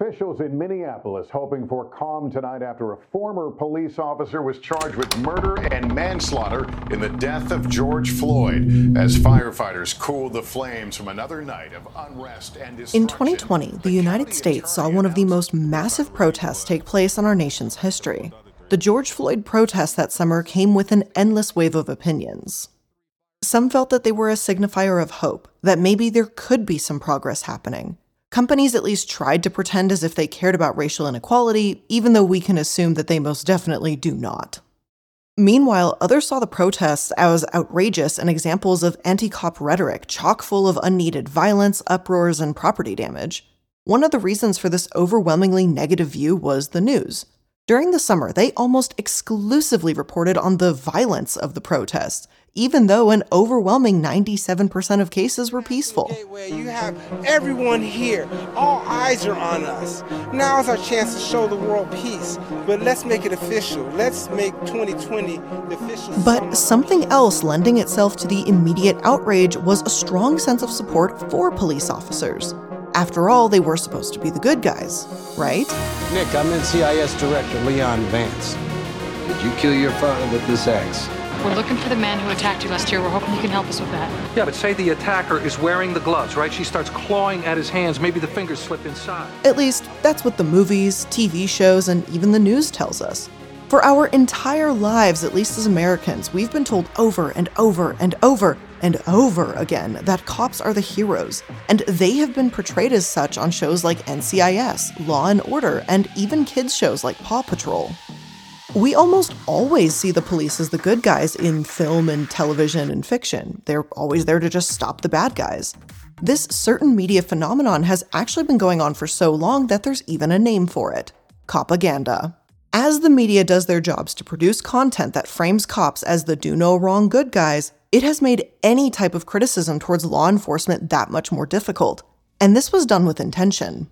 Officials in Minneapolis hoping for calm tonight after a former police officer was charged with murder and manslaughter in the death of George Floyd as firefighters cooled the flames from another night of unrest and destruction. In 2020, the United States saw one of the most massive protests take place in our nation's history. The George Floyd protests that summer came with an endless wave of opinions. Some felt that they were a signifier of hope, that maybe there could be some progress happening. Companies at least tried to pretend as if they cared about racial inequality, even though we can assume that they most definitely do not. Meanwhile, others saw the protests as outrageous and examples of anti cop rhetoric chock full of unneeded violence, uproars, and property damage. One of the reasons for this overwhelmingly negative view was the news. During the summer, they almost exclusively reported on the violence of the protests, even though an overwhelming 97% of cases were peaceful. You have everyone here. All eyes are on us. Now is our chance to show the world peace. But let's make it official. Let's make 2020 the official. But something else lending itself to the immediate outrage was a strong sense of support for police officers. After all, they were supposed to be the good guys, right? Nick, I'm NCIS Director Leon Vance. Did you kill your father with this axe? We're looking for the man who attacked you last year. We're hoping you can help us with that. Yeah, but say the attacker is wearing the gloves, right? She starts clawing at his hands. Maybe the fingers slip inside. At least, that's what the movies, TV shows, and even the news tells us. For our entire lives, at least as Americans, we've been told over and over and over and over again that cops are the heroes, and they have been portrayed as such on shows like NCIS, Law and Order, and even kids' shows like Paw Patrol. We almost always see the police as the good guys in film and television and fiction. They're always there to just stop the bad guys. This certain media phenomenon has actually been going on for so long that there's even a name for it copaganda. As the media does their jobs to produce content that frames cops as the do no wrong good guys, it has made any type of criticism towards law enforcement that much more difficult. And this was done with intention.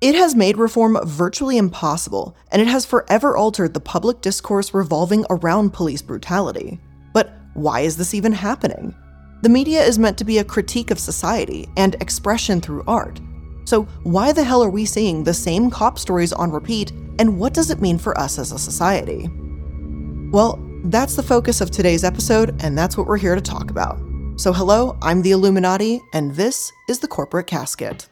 It has made reform virtually impossible, and it has forever altered the public discourse revolving around police brutality. But why is this even happening? The media is meant to be a critique of society and expression through art. So, why the hell are we seeing the same cop stories on repeat, and what does it mean for us as a society? Well, that's the focus of today's episode, and that's what we're here to talk about. So, hello, I'm the iilluminaughtii, and this is the Corporate Casket.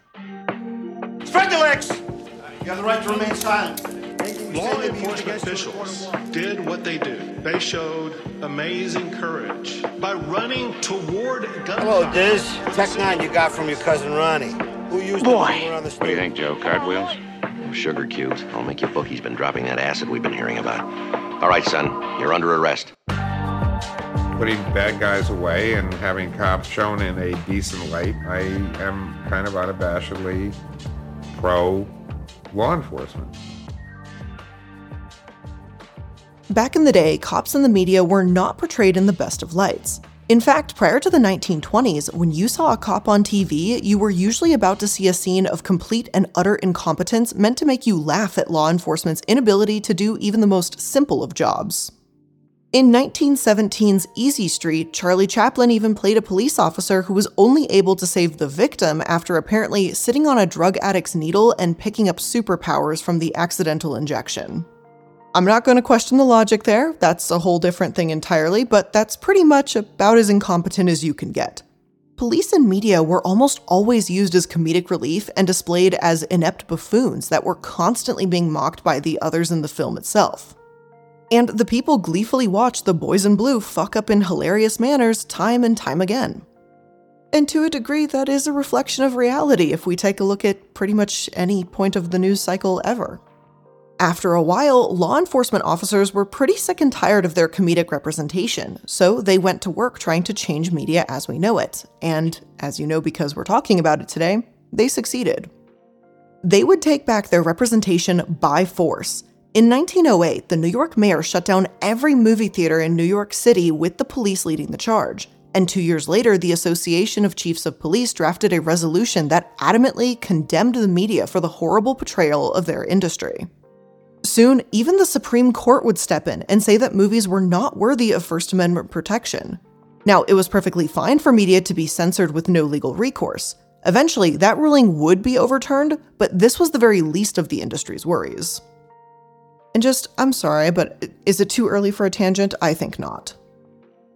Spread your legs! You have the right to remain silent. Law enforcement officials did what they do. They showed amazing courage by running toward gun. Hello, Diz. Tech 9 you got from your cousin Ronnie. Who used Boy. it on the street? What do you think, Joe? Cartwheels? Sugar cubes. I'll make you book he's been dropping that acid we've been hearing about. All right, son, you're under arrest. Putting bad guys away and having cops shown in a decent light, I am kind of unabashedly pro law enforcement. Back in the day, cops in the media were not portrayed in the best of lights. In fact, prior to the 1920s, when you saw a cop on TV, you were usually about to see a scene of complete and utter incompetence meant to make you laugh at law enforcement's inability to do even the most simple of jobs. In 1917's Easy Street, Charlie Chaplin even played a police officer who was only able to save the victim after apparently sitting on a drug addict's needle and picking up superpowers from the accidental injection. I'm not going to question the logic there, that's a whole different thing entirely, but that's pretty much about as incompetent as you can get. Police and media were almost always used as comedic relief and displayed as inept buffoons that were constantly being mocked by the others in the film itself. And the people gleefully watch the boys in blue fuck up in hilarious manners time and time again. And to a degree, that is a reflection of reality if we take a look at pretty much any point of the news cycle ever. After a while, law enforcement officers were pretty sick and tired of their comedic representation, so they went to work trying to change media as we know it. And, as you know because we're talking about it today, they succeeded. They would take back their representation by force. In 1908, the New York mayor shut down every movie theater in New York City with the police leading the charge. And two years later, the Association of Chiefs of Police drafted a resolution that adamantly condemned the media for the horrible portrayal of their industry. Soon, even the Supreme Court would step in and say that movies were not worthy of First Amendment protection. Now, it was perfectly fine for media to be censored with no legal recourse. Eventually, that ruling would be overturned, but this was the very least of the industry's worries. And just, I'm sorry, but is it too early for a tangent? I think not.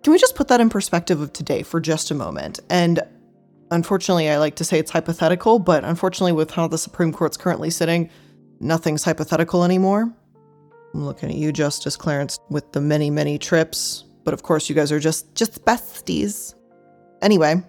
Can we just put that in perspective of today for just a moment? And unfortunately, I like to say it's hypothetical, but unfortunately, with how the Supreme Court's currently sitting, nothing's hypothetical anymore. I'm looking at you, Justice Clarence, with the many, many trips, but of course, you guys are just just besties. Anyway,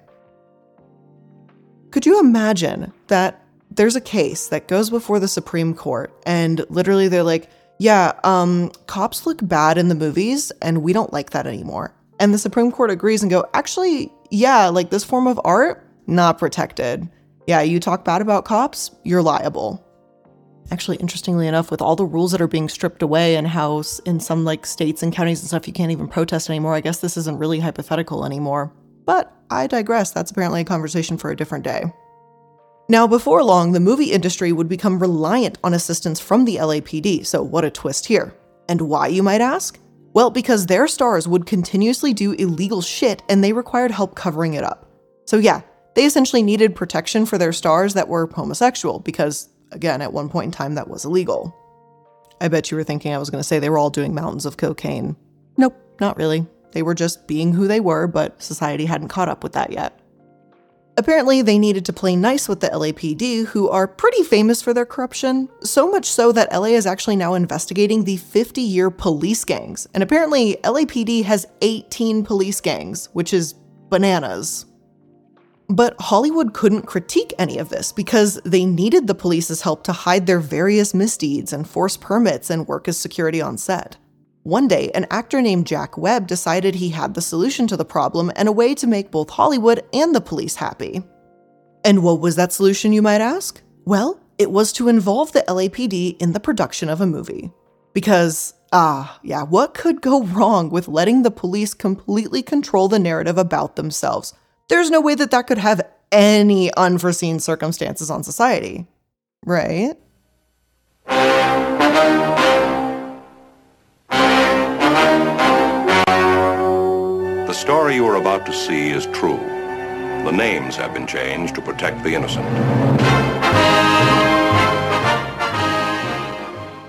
could you imagine that there's a case that goes before the Supreme Court and literally they're like, yeah, um, cops look bad in the movies and we don't like that anymore. And the Supreme Court agrees and go, actually, yeah, like this form of art, not protected. Yeah, you talk bad about cops, you're liable. Actually, interestingly enough, with all the rules that are being stripped away and how in some like states and counties and stuff you can't even protest anymore, I guess this isn't really hypothetical anymore. But I digress, that's apparently a conversation for a different day. Now, before long, the movie industry would become reliant on assistance from the LAPD, so what a twist here. And why, you might ask? Well, because their stars would continuously do illegal shit and they required help covering it up. So, yeah, they essentially needed protection for their stars that were homosexual, because, again, at one point in time, that was illegal. I bet you were thinking I was going to say they were all doing mountains of cocaine. Nope, not really. They were just being who they were, but society hadn't caught up with that yet. Apparently, they needed to play nice with the LAPD, who are pretty famous for their corruption, so much so that LA is actually now investigating the 50 year police gangs. And apparently, LAPD has 18 police gangs, which is bananas. But Hollywood couldn't critique any of this because they needed the police's help to hide their various misdeeds and force permits and work as security on set. One day, an actor named Jack Webb decided he had the solution to the problem and a way to make both Hollywood and the police happy. And what was that solution, you might ask? Well, it was to involve the LAPD in the production of a movie. Because, ah, yeah, what could go wrong with letting the police completely control the narrative about themselves? There's no way that that could have any unforeseen circumstances on society, right? Story you are about to see is true. The names have been changed to protect the innocent.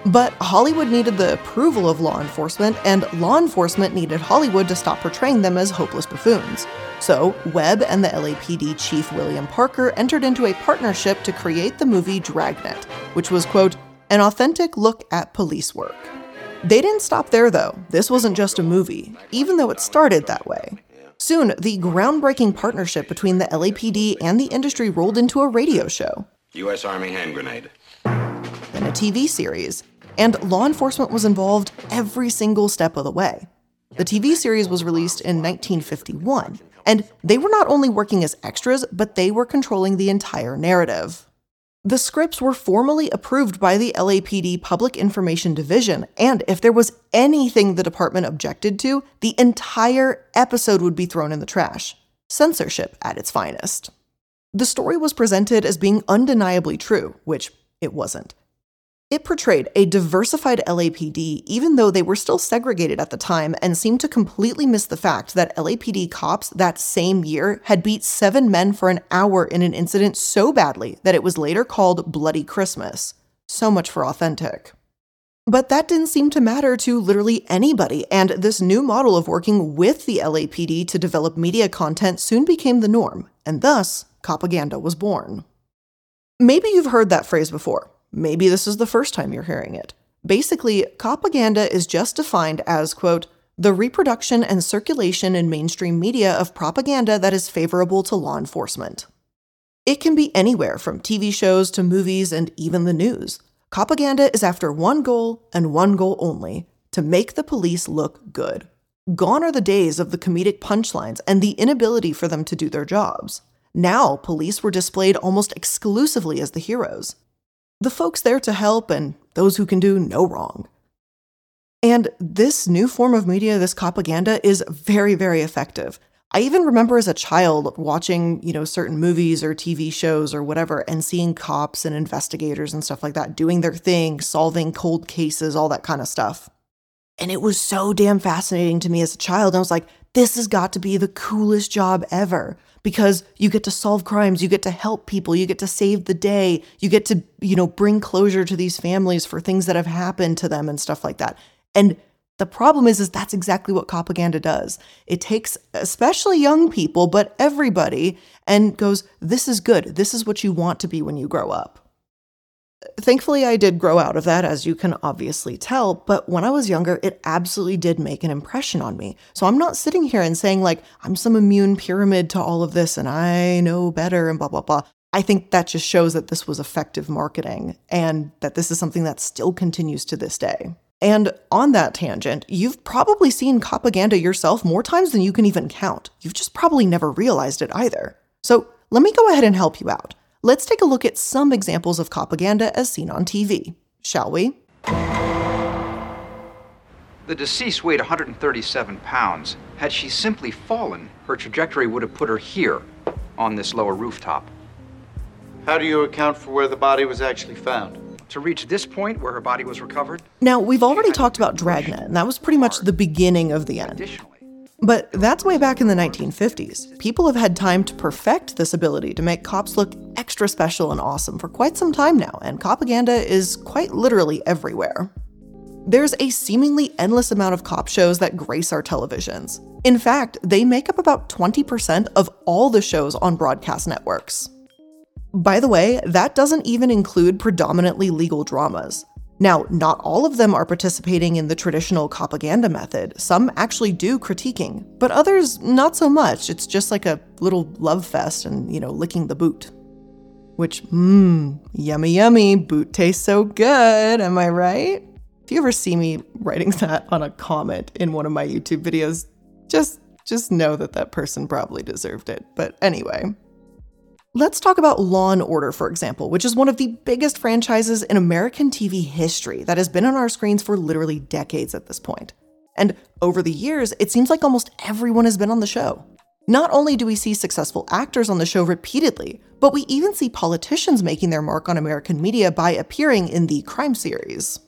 But Hollywood needed the approval of law enforcement, and law enforcement needed Hollywood to stop portraying them as hopeless buffoons. So, Webb and the LAPD chief William Parker entered into a partnership to create the movie Dragnet, which was, quote, an authentic look at police work. They didn't stop there, though. This wasn't just a movie, even though it started that way. Soon, the groundbreaking partnership between the LAPD and the industry rolled into a radio show. U.S. Army hand grenade. Then a TV series. And law enforcement was involved every single step of the way. The TV series was released in 1951, and they were not only working as extras, but they were controlling the entire narrative. The scripts were formally approved by the LAPD Public Information Division, and if there was anything the department objected to, the entire episode would be thrown in the trash. Censorship at its finest. The story was presented as being undeniably true, which it wasn't. It portrayed a diversified LAPD, even though they were still segregated at the time and seemed to completely miss the fact that LAPD cops that same year had beat seven men for an hour in an incident so badly that it was later called Bloody Christmas. So much for authentic. But that didn't seem to matter to literally anybody, and this new model of working with the LAPD to develop media content soon became the norm, and thus, copaganda was born. Maybe you've heard that phrase before Maybe this is the first time you're hearing it. Basically, copaganda is just defined as, quote, the reproduction and circulation in mainstream media of propaganda that is favorable to law enforcement. It can be anywhere from TV shows to movies and even the news. Copaganda is after one goal and one goal only to make the police look good. Gone are the days of the comedic punchlines and the inability for them to do their jobs. Now, police were displayed almost exclusively as the heroes the folks there to help and those who can do no wrong. And this new form of media, this copaganda, is very, very effective. I even remember as a child watching, you know, certain movies or TV shows or whatever and seeing cops and investigators and stuff like that doing their thing, solving cold cases, all that kind of stuff. And it was so damn fascinating to me as a child. I was like, this has got to be the coolest job ever because you get to solve crimes, you get to help people, you get to save the day, you get to, you know, bring closure to these families for things that have happened to them and stuff like that. And the problem is is that's exactly what copaganda does. It takes especially young people, but everybody and goes, "This is good. This is what you want to be when you grow up." Thankfully, I did grow out of that, as you can obviously tell, but when I was younger, it absolutely did make an impression on me. So I'm not sitting here and saying, like, I'm some immune pyramid to all of this and I know better and blah, blah, blah. I think that just shows that this was effective marketing and that this is something that still continues to this day. And on that tangent, you've probably seen copaganda yourself more times than you can even count. You've just probably never realized it either. So let me go ahead and help you out let's take a look at some examples of copaganda as seen on TV, shall we? The deceased weighed 137 pounds. Had she simply fallen, her trajectory would have put her here, on this lower rooftop. How do you account for where the body was actually found? To reach this point where her body was recovered? Now, we've already talked about Dragnet, and that was pretty much the beginning of the end. But that's way back in the 1950s. People have had time to perfect this ability to make cops look extra special and awesome for quite some time now, and copaganda is quite literally everywhere. There's a seemingly endless amount of cop shows that grace our televisions. In fact, they make up about 20% of all the shows on broadcast networks. By the way, that doesn't even include predominantly legal dramas. Now, not all of them are participating in the traditional copaganda method. Some actually do critiquing, but others not so much. It's just like a little love fest and, you know, licking the boot. Which, mmm, yummy, yummy, boot tastes so good, am I right? If you ever see me writing that on a comment in one of my YouTube videos, just just know that that person probably deserved it. But anyway, Let's talk about Law and Order, for example, which is one of the biggest franchises in American TV history that has been on our screens for literally decades at this point. And over the years, it seems like almost everyone has been on the show. Not only do we see successful actors on the show repeatedly, but we even see politicians making their mark on American media by appearing in the crime series.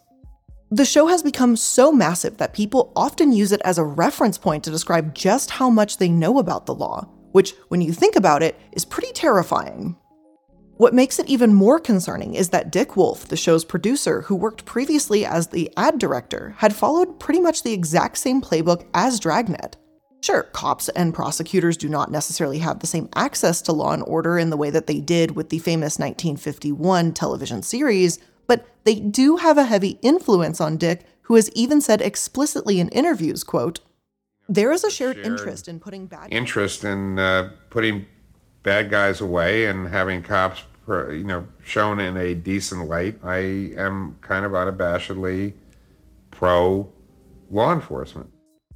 The show has become so massive that people often use it as a reference point to describe just how much they know about the law, which, when you think about it, is pretty terrifying. What makes it even more concerning is that Dick Wolf, the show's producer, who worked previously as the ad director, had followed pretty much the exact same playbook as Dragnet. Sure, cops and prosecutors do not necessarily have the same access to law and order in the way that they did with the famous 1951 television series, but they do have a heavy influence on Dick, who has even said explicitly in interviews, quote, there is a shared, shared interest in putting bad interest in uh, putting bad guys away and having cops, you know, shown in a decent light. I am kind of unabashedly pro law enforcement.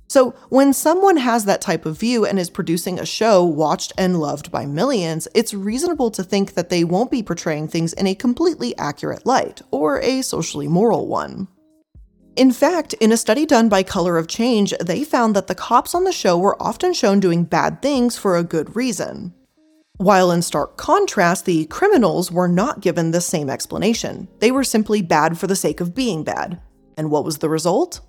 So, when someone has that type of view and is producing a show watched and loved by millions, it's reasonable to think that they won't be portraying things in a completely accurate light or a socially moral one. In fact, in a study done by Color of Change, they found that the cops on the show were often shown doing bad things for a good reason. While in stark contrast, the criminals were not given the same explanation. They were simply bad for the sake of being bad. And what was the result?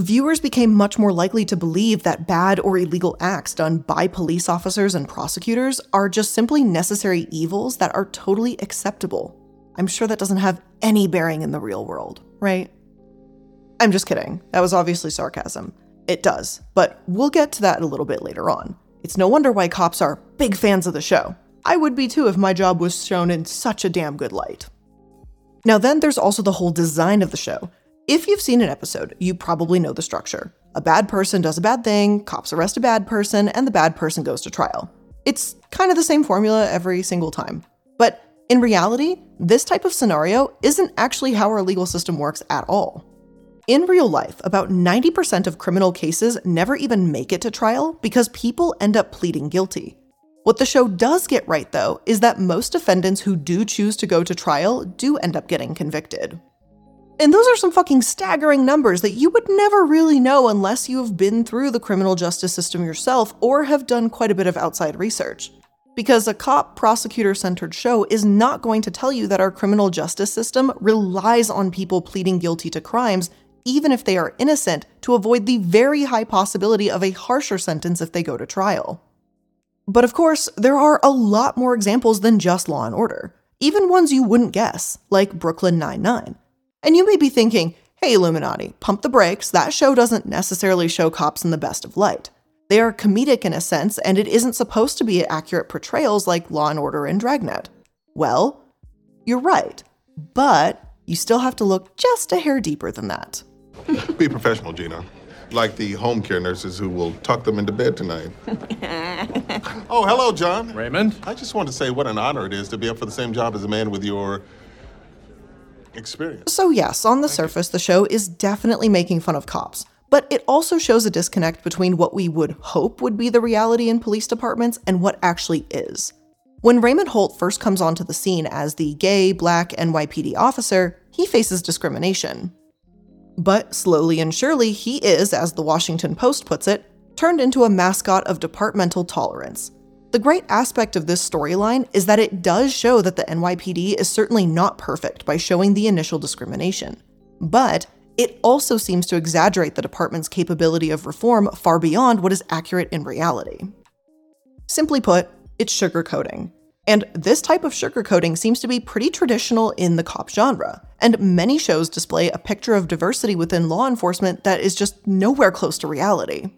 Viewers became much more likely to believe that bad or illegal acts done by police officers and prosecutors are just simply necessary evils that are totally acceptable. I'm sure that doesn't have any bearing in the real world, right? I'm just kidding. That was obviously sarcasm. It does, but we'll get to that a little bit later on. It's no wonder why cops are big fans of the show. I would be too if my job was shown in such a damn good light. Now, then, there's also the whole design of the show. If you've seen an episode, you probably know the structure. A bad person does a bad thing, cops arrest a bad person, and the bad person goes to trial. It's kind of the same formula every single time. But in reality, this type of scenario isn't actually how our legal system works at all. In real life, about 90% of criminal cases never even make it to trial because people end up pleading guilty. What the show does get right, though, is that most defendants who do choose to go to trial do end up getting convicted. And those are some fucking staggering numbers that you would never really know unless you have been through the criminal justice system yourself or have done quite a bit of outside research. Because a cop prosecutor centered show is not going to tell you that our criminal justice system relies on people pleading guilty to crimes even if they are innocent, to avoid the very high possibility of a harsher sentence if they go to trial. But of course, there are a lot more examples than just Law and Order, even ones you wouldn't guess, like Brooklyn Nine-Nine. And you may be thinking, hey iilluminaughtii, pump the brakes, that show doesn't necessarily show cops in the best of light. They are comedic in a sense, and it isn't supposed to be accurate portrayals like Law and Order and Dragnet. Well, you're right, but you still have to look just a hair deeper than that. Be professional, Gina. Like the home care nurses who will tuck them into bed tonight. oh, hello, John. Raymond. I just want to say what an honor it is to be up for the same job as a man with your experience. So, yes, on the surface, the show is definitely making fun of cops, but it also shows a disconnect between what we would hope would be the reality in police departments and what actually is. When Raymond Holt first comes onto the scene as the gay, black NYPD officer, he faces discrimination. But slowly and surely, he is, as the Washington Post puts it, turned into a mascot of departmental tolerance. The great aspect of this storyline is that it does show that the NYPD is certainly not perfect by showing the initial discrimination. But it also seems to exaggerate the department's capability of reform far beyond what is accurate in reality. Simply put, it's sugarcoating. And this type of sugarcoating seems to be pretty traditional in the cop genre, and many shows display a picture of diversity within law enforcement that is just nowhere close to reality.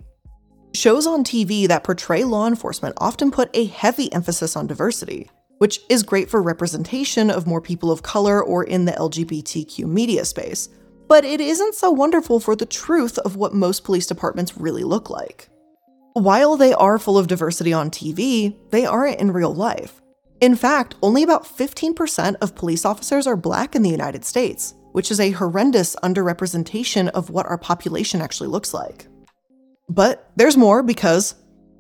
Shows on TV that portray law enforcement often put a heavy emphasis on diversity, which is great for representation of more people of color or in the LGBTQ media space, but it isn't so wonderful for the truth of what most police departments really look like. While they are full of diversity on TV, they aren't in real life. In fact, only about 15% of police officers are black in the United States, which is a horrendous underrepresentation of what our population actually looks like. But there's more because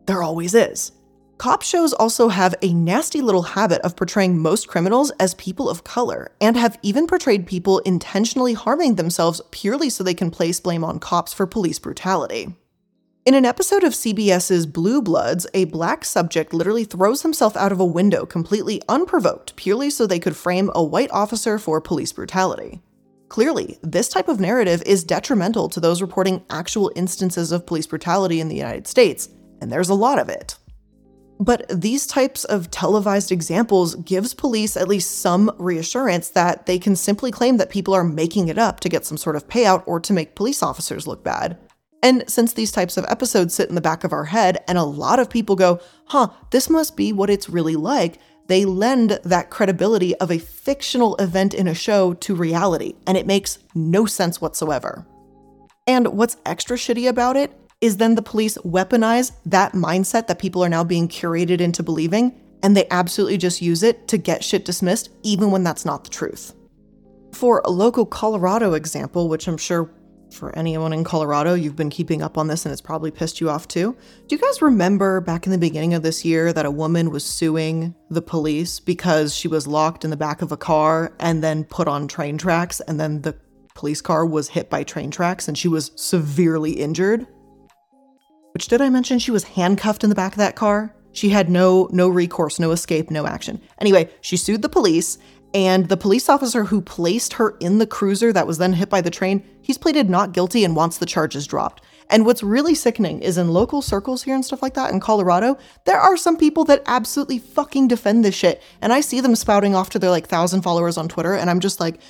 there always is. Cop shows also have a nasty little habit of portraying most criminals as people of color, and have even portrayed people intentionally harming themselves purely so they can place blame on cops for police brutality. In an episode of CBS's Blue Bloods, a black subject literally throws himself out of a window completely unprovoked, purely so they could frame a white officer for police brutality. Clearly, this type of narrative is detrimental to those reporting actual instances of police brutality in the United States, and there's a lot of it. But these types of televised examples gives police at least some reassurance that they can simply claim that people are making it up to get some sort of payout or to make police officers look bad, and since these types of episodes sit in the back of our head and a lot of people go, huh, this must be what it's really like, they lend that credibility of a fictional event in a show to reality, and it makes no sense whatsoever. And what's extra shitty about it is then the police weaponize that mindset that people are now being curated into believing, and they absolutely just use it to get shit dismissed, even when that's not the truth. For a local Colorado example, which I'm sure for anyone in Colorado, you've been keeping up on this and it's probably pissed you off too. Do you guys remember back in the beginning of this year that a woman was suing the police because she was locked in the back of a car and then put on train tracks and then the police car was hit by train tracks and she was severely injured? Which did I mention she was handcuffed in the back of that car? She had no no recourse, no escape, no action. Anyway, she sued the police and the police officer who placed her in the cruiser that was then hit by the train, he's pleaded not guilty and wants the charges dropped. And what's really sickening is in local circles here and stuff like that in Colorado, there are some people that absolutely fucking defend this shit. And I see them spouting off to their like thousand followers on Twitter, and I'm just like,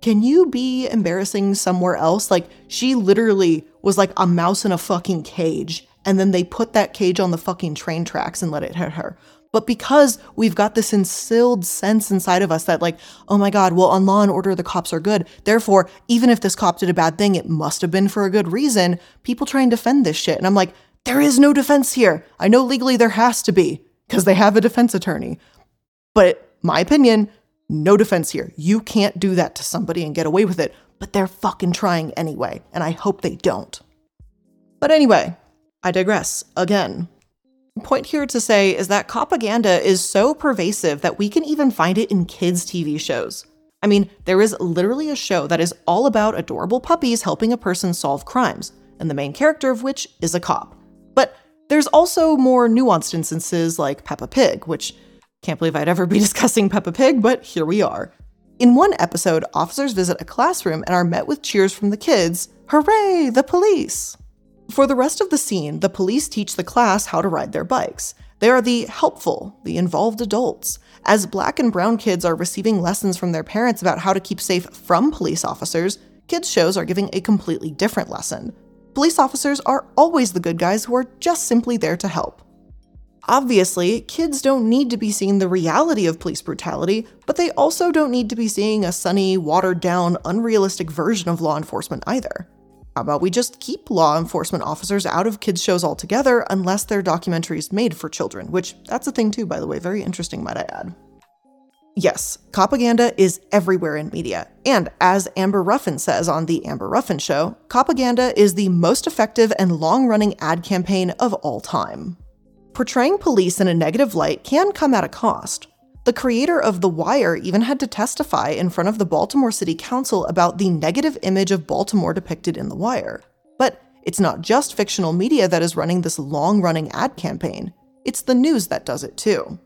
can you be embarrassing somewhere else? Like, she literally was like a mouse in a fucking cage, and then they put that cage on the fucking train tracks and let it hit her. But because we've got this instilled sense inside of us that, like, oh my God, well, on Law and Order, the cops are good. Therefore, even if this cop did a bad thing, it must have been for a good reason. People try and defend this shit. And I'm like, there is no defense here. I know legally there has to be because they have a defense attorney. But my opinion, no defense here. You can't do that to somebody and get away with it. But they're fucking trying anyway. And I hope they don't. But anyway, I digress again point here to say is that copaganda is so pervasive that we can even find it in kids' TV shows. I mean, there is literally a show that is all about adorable puppies helping a person solve crimes, and the main character of which is a cop. But there's also more nuanced instances like Peppa Pig, which can't believe I'd ever be discussing Peppa Pig, but here we are. In one episode, officers visit a classroom and are met with cheers from the kids Hooray, the police! For the rest of the scene, the police teach the class how to ride their bikes. They are the helpful, the involved adults. As black and brown kids are receiving lessons from their parents about how to keep safe from police officers, kids' shows are giving a completely different lesson. Police officers are always the good guys who are just simply there to help. Obviously, kids don't need to be seeing the reality of police brutality, but they also don't need to be seeing a sunny, watered down, unrealistic version of law enforcement either. How about we just keep law enforcement officers out of kids' shows altogether unless they're documentaries made for children, which that's a thing too, by the way, very interesting, might I add. Yes, copaganda is everywhere in media. And as Amber Ruffin says on The Amber Ruffin Show, copaganda is the most effective and long running ad campaign of all time. Portraying police in a negative light can come at a cost. The creator of The Wire even had to testify in front of the Baltimore City Council about the negative image of Baltimore depicted in The Wire. But it's not just fictional media that is running this long running ad campaign, it's the news that does it too.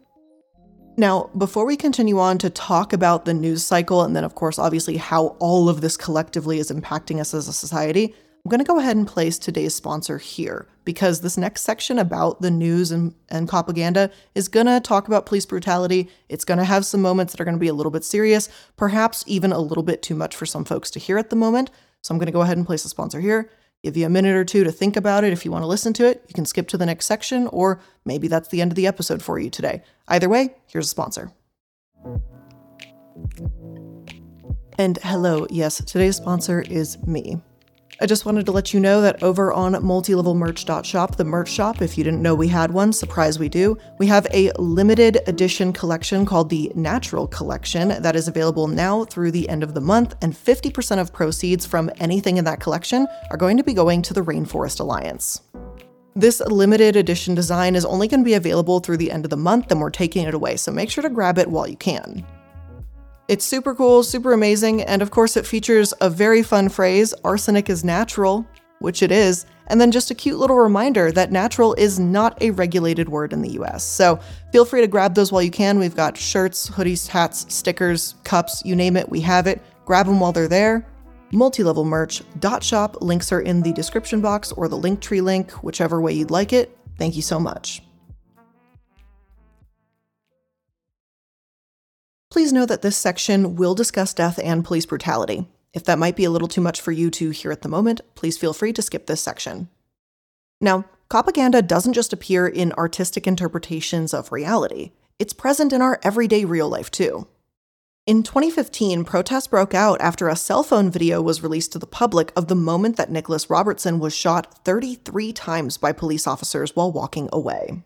Now, before we continue on to talk about the news cycle and then, of course, obviously how all of this collectively is impacting us as a society, I'm going to go ahead and place today's sponsor here because this next section about the news and, and copaganda is going to talk about police brutality. It's going to have some moments that are going to be a little bit serious, perhaps even a little bit too much for some folks to hear at the moment. So I'm going to go ahead and place the sponsor here. Give you a minute or two to think about it. If you want to listen to it, you can skip to the next section, or maybe that's the end of the episode for you today. Either way, here's a sponsor. And hello, yes, today's sponsor is me. I just wanted to let you know that over on multilevelmerch.shop, the merch shop, if you didn't know we had one, surprise we do, we have a limited edition collection called the Natural Collection that is available now through the end of the month, and 50% of proceeds from anything in that collection are going to be going to the Rainforest Alliance. This limited edition design is only going to be available through the end of the month, and we're taking it away, so make sure to grab it while you can. It's super cool, super amazing, and of course, it features a very fun phrase arsenic is natural, which it is, and then just a cute little reminder that natural is not a regulated word in the US. So feel free to grab those while you can. We've got shirts, hoodies, hats, stickers, cups, you name it, we have it. Grab them while they're there. Multi-level merch. Dot shop links are in the description box or the Linktree link, whichever way you'd like it. Thank you so much. Please know that this section will discuss death and police brutality. If that might be a little too much for you to hear at the moment, please feel free to skip this section. Now, copaganda doesn't just appear in artistic interpretations of reality, it's present in our everyday real life too. In 2015, protests broke out after a cell phone video was released to the public of the moment that Nicholas Robertson was shot 33 times by police officers while walking away.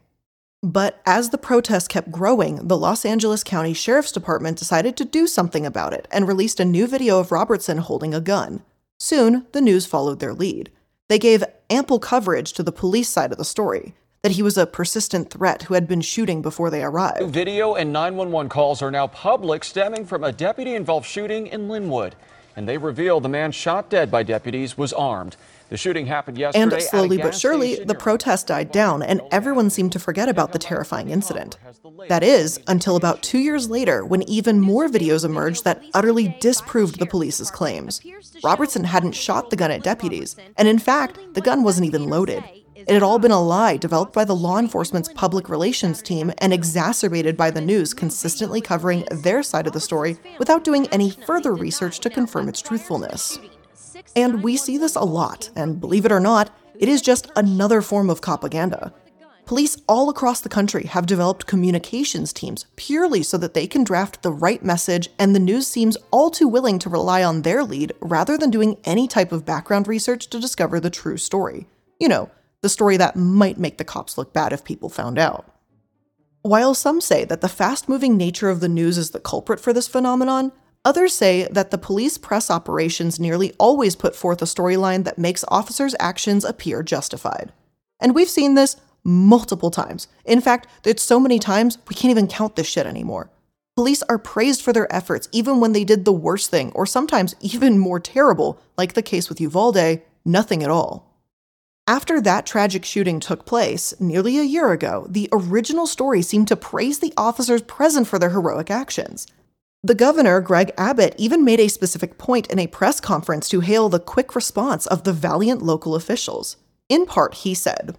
But as the protests kept growing, the Los Angeles County Sheriff's Department decided to do something about it and released a new video of Robertson holding a gun. Soon, the news followed their lead. They gave ample coverage to the police side of the story that he was a persistent threat who had been shooting before they arrived. Video and 911 calls are now public, stemming from a deputy involved shooting in Lynwood. And they reveal the man shot dead by deputies was armed. The shooting happened yesterday. And slowly but surely, the protest died down, and everyone seemed to forget about the terrifying incident. That is, until about two years later, when even more videos emerged that utterly disproved the police's claims. Robertson hadn't shot the gun at deputies, and in fact, the gun wasn't even loaded. It had all been a lie developed by the law enforcement's public relations team and exacerbated by the news consistently covering their side of the story without doing any further research to confirm its truthfulness. And we see this a lot, and believe it or not, it is just another form of copaganda. Police all across the country have developed communications teams purely so that they can draft the right message, and the news seems all too willing to rely on their lead rather than doing any type of background research to discover the true story. You know, the story that might make the cops look bad if people found out. While some say that the fast moving nature of the news is the culprit for this phenomenon, Others say that the police press operations nearly always put forth a storyline that makes officers' actions appear justified. And we've seen this multiple times. In fact, it's so many times we can't even count this shit anymore. Police are praised for their efforts even when they did the worst thing, or sometimes even more terrible, like the case with Uvalde, nothing at all. After that tragic shooting took place, nearly a year ago, the original story seemed to praise the officers present for their heroic actions. The governor, Greg Abbott, even made a specific point in a press conference to hail the quick response of the valiant local officials. In part, he said,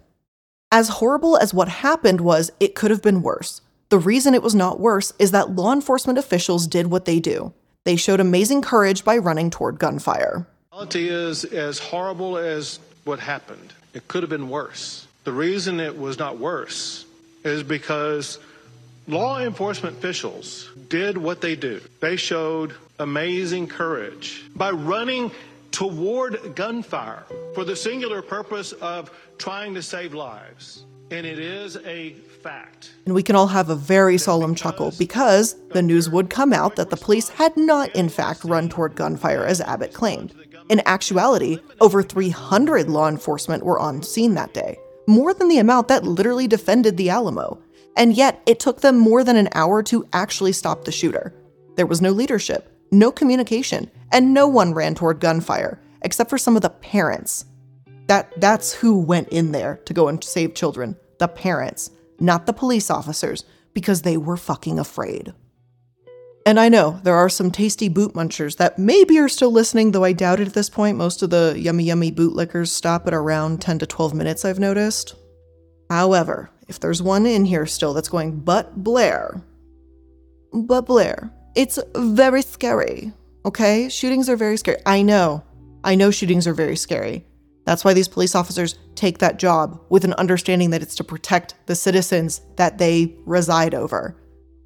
As horrible as what happened was, it could have been worse. The reason it was not worse is that law enforcement officials did what they do. They showed amazing courage by running toward gunfire. Reality is as horrible as what happened. It could have been worse. The reason it was not worse is because law enforcement officials did what they do. They showed amazing courage by running toward gunfire for the singular purpose of trying to save lives. And it is a fact. And we can all have a very solemn chuckle because the news would come out that the police had not, in fact, run toward gunfire as Abbott claimed. In actuality, over 300 law enforcement were on scene that day, more than the amount that literally defended the Alamo. And yet, it took them more than an hour to actually stop the shooter. There was no leadership, no communication, and no one ran toward gunfire, except for some of the parents. That, that's who went in there to go and save children the parents, not the police officers, because they were fucking afraid. And I know there are some tasty boot munchers that maybe are still listening, though I doubt it at this point. Most of the yummy, yummy bootlickers stop at around 10 to 12 minutes, I've noticed. However, if there's one in here still that's going, but Blair, but Blair, it's very scary, okay? Shootings are very scary. I know. I know shootings are very scary. That's why these police officers take that job with an understanding that it's to protect the citizens that they reside over.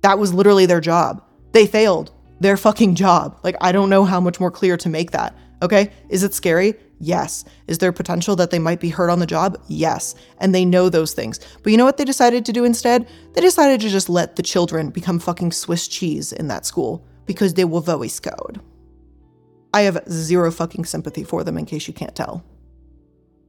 That was literally their job. They failed their fucking job. Like, I don't know how much more clear to make that. Okay? Is it scary? Yes. Is there potential that they might be hurt on the job? Yes. And they know those things. But you know what they decided to do instead? They decided to just let the children become fucking Swiss cheese in that school because they were very scared. I have zero fucking sympathy for them in case you can't tell.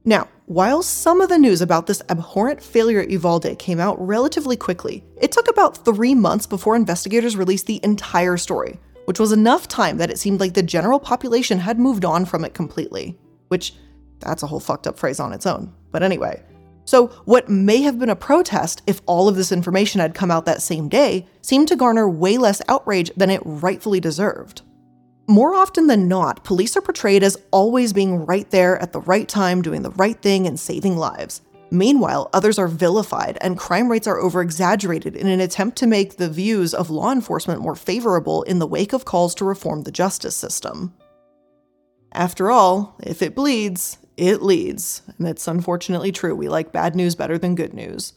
Now, while some of the news about this abhorrent failure at Uvalde came out relatively quickly, it took about three months before investigators released the entire story, which was enough time that it seemed like the general population had moved on from it completely. Which, that's a whole fucked up phrase on its own. But anyway. So, what may have been a protest if all of this information had come out that same day seemed to garner way less outrage than it rightfully deserved. More often than not, police are portrayed as always being right there at the right time, doing the right thing, and saving lives. Meanwhile, others are vilified and crime rates are over exaggerated in an attempt to make the views of law enforcement more favorable in the wake of calls to reform the justice system. After all, if it bleeds, it leads, and it's unfortunately true. We like bad news better than good news.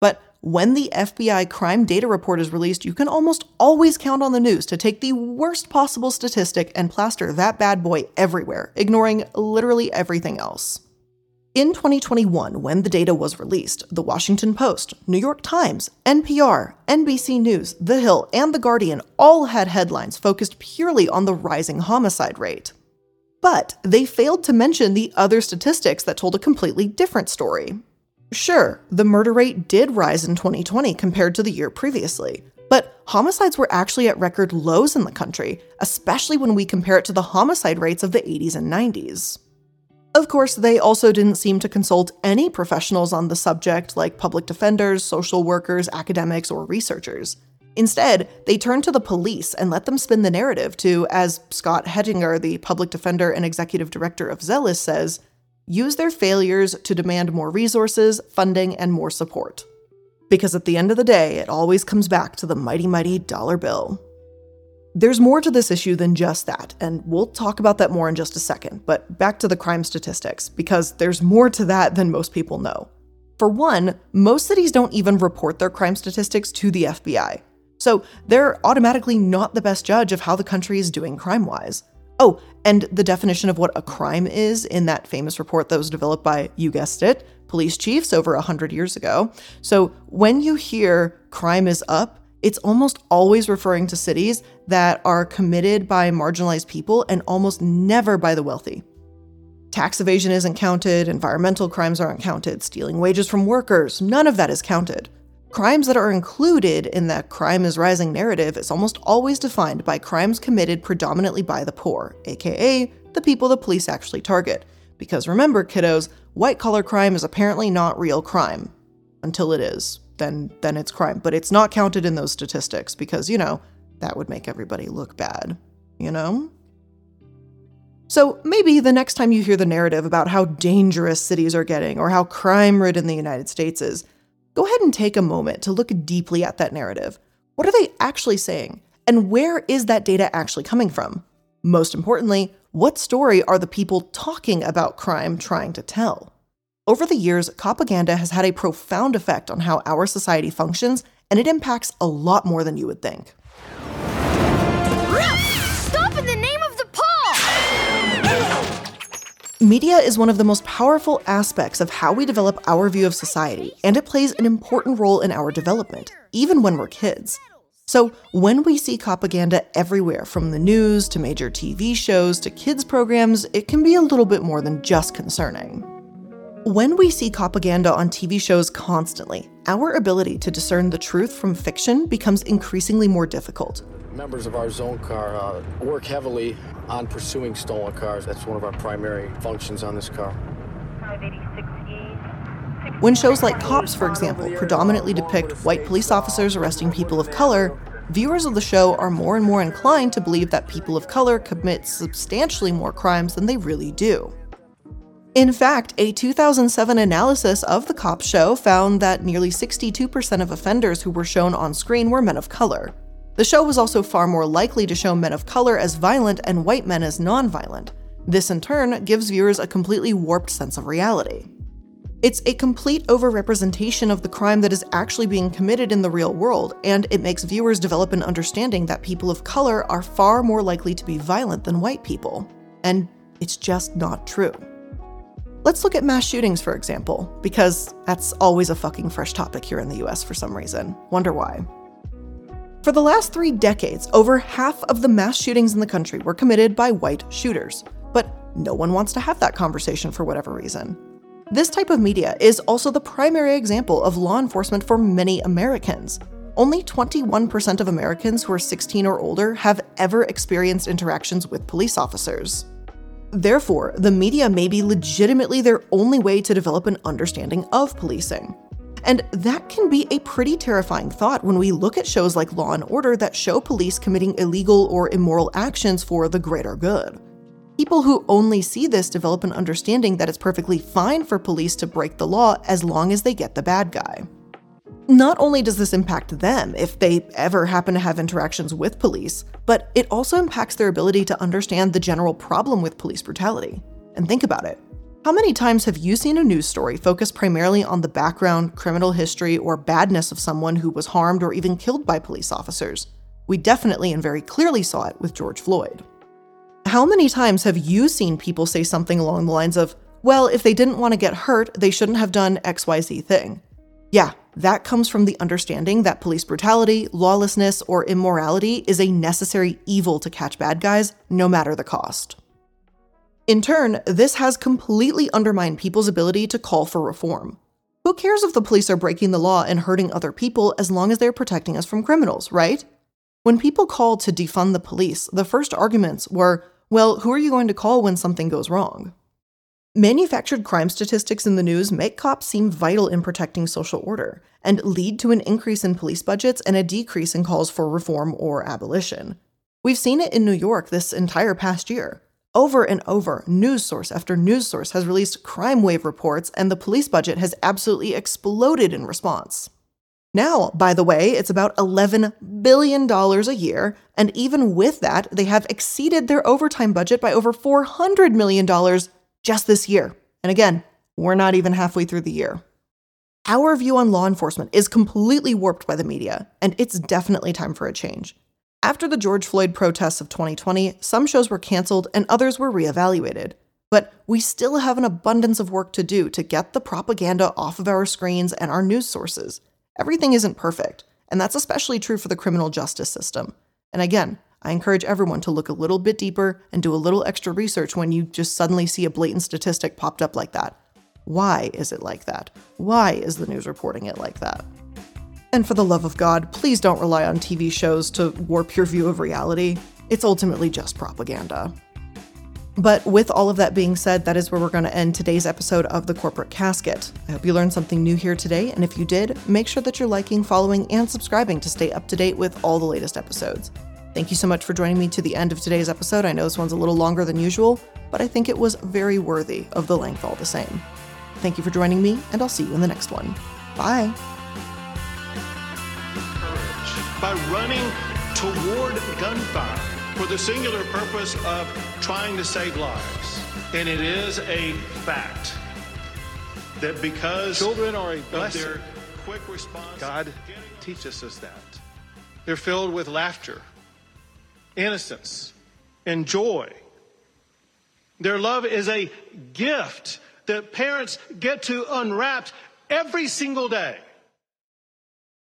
But when the FBI crime data report is released, you can almost always count on the news to take the worst possible statistic and plaster that bad boy everywhere, ignoring literally everything else. In 2021, when the data was released, The Washington Post, New York Times, NPR, NBC News, The Hill, and The Guardian all had headlines focused purely on the rising homicide rate. But they failed to mention the other statistics that told a completely different story. Sure, the murder rate did rise in 2020 compared to the year previously, but homicides were actually at record lows in the country, especially when we compare it to the homicide rates of the 80s and 90s. Of course, they also didn't seem to consult any professionals on the subject, like public defenders, social workers, academics, or researchers. Instead, they turned to the police and let them spin the narrative to, as Scott Hechinger, the public defender and executive director of Zealous, says, use their failures to demand more resources, funding, and more support. Because at the end of the day, it always comes back to the mighty, mighty dollar bill. There's more to this issue than just that, and we'll talk about that more in just a second. But back to the crime statistics, because there's more to that than most people know. For one, most cities don't even report their crime statistics to the FBI. So they're automatically not the best judge of how the country is doing crime wise. Oh, and the definition of what a crime is in that famous report that was developed by, you guessed it, police chiefs over 100 years ago. So when you hear crime is up, it's almost always referring to cities that are committed by marginalized people and almost never by the wealthy. Tax evasion isn't counted, environmental crimes aren't counted, stealing wages from workers, none of that is counted. Crimes that are included in that crime is rising narrative is almost always defined by crimes committed predominantly by the poor, aka the people the police actually target. Because remember, kiddos, white collar crime is apparently not real crime. Until it is. Then then it's crime. But it's not counted in those statistics because, you know, that would make everybody look bad, you know? So maybe the next time you hear the narrative about how dangerous cities are getting or how crime ridden the United States is, go ahead and take a moment to look deeply at that narrative. What are they actually saying? And where is that data actually coming from? Most importantly, what story are the people talking about crime trying to tell? Over the years, copaganda has had a profound effect on how our society functions, and it impacts a lot more than you would think. Media is one of the most powerful aspects of how we develop our view of society, and it plays an important role in our development, even when we're kids. So, when we see propaganda everywhere, from the news to major TV shows to kids' programs, it can be a little bit more than just concerning. When we see propaganda on TV shows constantly, our ability to discern the truth from fiction becomes increasingly more difficult. Members of our zone car uh, work heavily on pursuing stolen cars. That's one of our primary functions on this car. When shows like Cops, for example, predominantly depict white police officers arresting people of color, viewers of the show are more and more inclined to believe that people of color commit substantially more crimes than they really do. In fact, a 2007 analysis of the Cops show found that nearly 62% of offenders who were shown on screen were men of color. The show was also far more likely to show men of color as violent and white men as nonviolent. This, in turn, gives viewers a completely warped sense of reality. It's a complete overrepresentation of the crime that is actually being committed in the real world, and it makes viewers develop an understanding that people of color are far more likely to be violent than white people. And it's just not true. Let's look at mass shootings, for example, because that's always a fucking fresh topic here in the US for some reason. Wonder why. For the last three decades, over half of the mass shootings in the country were committed by white shooters. But no one wants to have that conversation for whatever reason. This type of media is also the primary example of law enforcement for many Americans. Only 21% of Americans who are 16 or older have ever experienced interactions with police officers. Therefore, the media may be legitimately their only way to develop an understanding of policing. And that can be a pretty terrifying thought when we look at shows like Law and Order that show police committing illegal or immoral actions for the greater good. People who only see this develop an understanding that it's perfectly fine for police to break the law as long as they get the bad guy. Not only does this impact them if they ever happen to have interactions with police, but it also impacts their ability to understand the general problem with police brutality. And think about it. How many times have you seen a news story focus primarily on the background, criminal history, or badness of someone who was harmed or even killed by police officers? We definitely and very clearly saw it with George Floyd. How many times have you seen people say something along the lines of, well, if they didn't want to get hurt, they shouldn't have done XYZ thing? Yeah, that comes from the understanding that police brutality, lawlessness, or immorality is a necessary evil to catch bad guys, no matter the cost. In turn, this has completely undermined people's ability to call for reform. Who cares if the police are breaking the law and hurting other people as long as they're protecting us from criminals, right? When people called to defund the police, the first arguments were, well, who are you going to call when something goes wrong? Manufactured crime statistics in the news make cops seem vital in protecting social order and lead to an increase in police budgets and a decrease in calls for reform or abolition. We've seen it in New York this entire past year. Over and over, news source after news source has released crime wave reports, and the police budget has absolutely exploded in response. Now, by the way, it's about $11 billion a year, and even with that, they have exceeded their overtime budget by over $400 million just this year. And again, we're not even halfway through the year. Our view on law enforcement is completely warped by the media, and it's definitely time for a change. After the George Floyd protests of 2020, some shows were canceled and others were reevaluated. But we still have an abundance of work to do to get the propaganda off of our screens and our news sources. Everything isn't perfect, and that's especially true for the criminal justice system. And again, I encourage everyone to look a little bit deeper and do a little extra research when you just suddenly see a blatant statistic popped up like that. Why is it like that? Why is the news reporting it like that? And for the love of God, please don't rely on TV shows to warp your view of reality. It's ultimately just propaganda. But with all of that being said, that is where we're going to end today's episode of The Corporate Casket. I hope you learned something new here today, and if you did, make sure that you're liking, following, and subscribing to stay up to date with all the latest episodes. Thank you so much for joining me to the end of today's episode. I know this one's a little longer than usual, but I think it was very worthy of the length all the same. Thank you for joining me, and I'll see you in the next one. Bye. By running toward gunfire for the singular purpose of trying to save lives. And it is a fact that because children are a blessing, their quick response, God teaches us that. They're filled with laughter, innocence, and joy. Their love is a gift that parents get to unwrap every single day.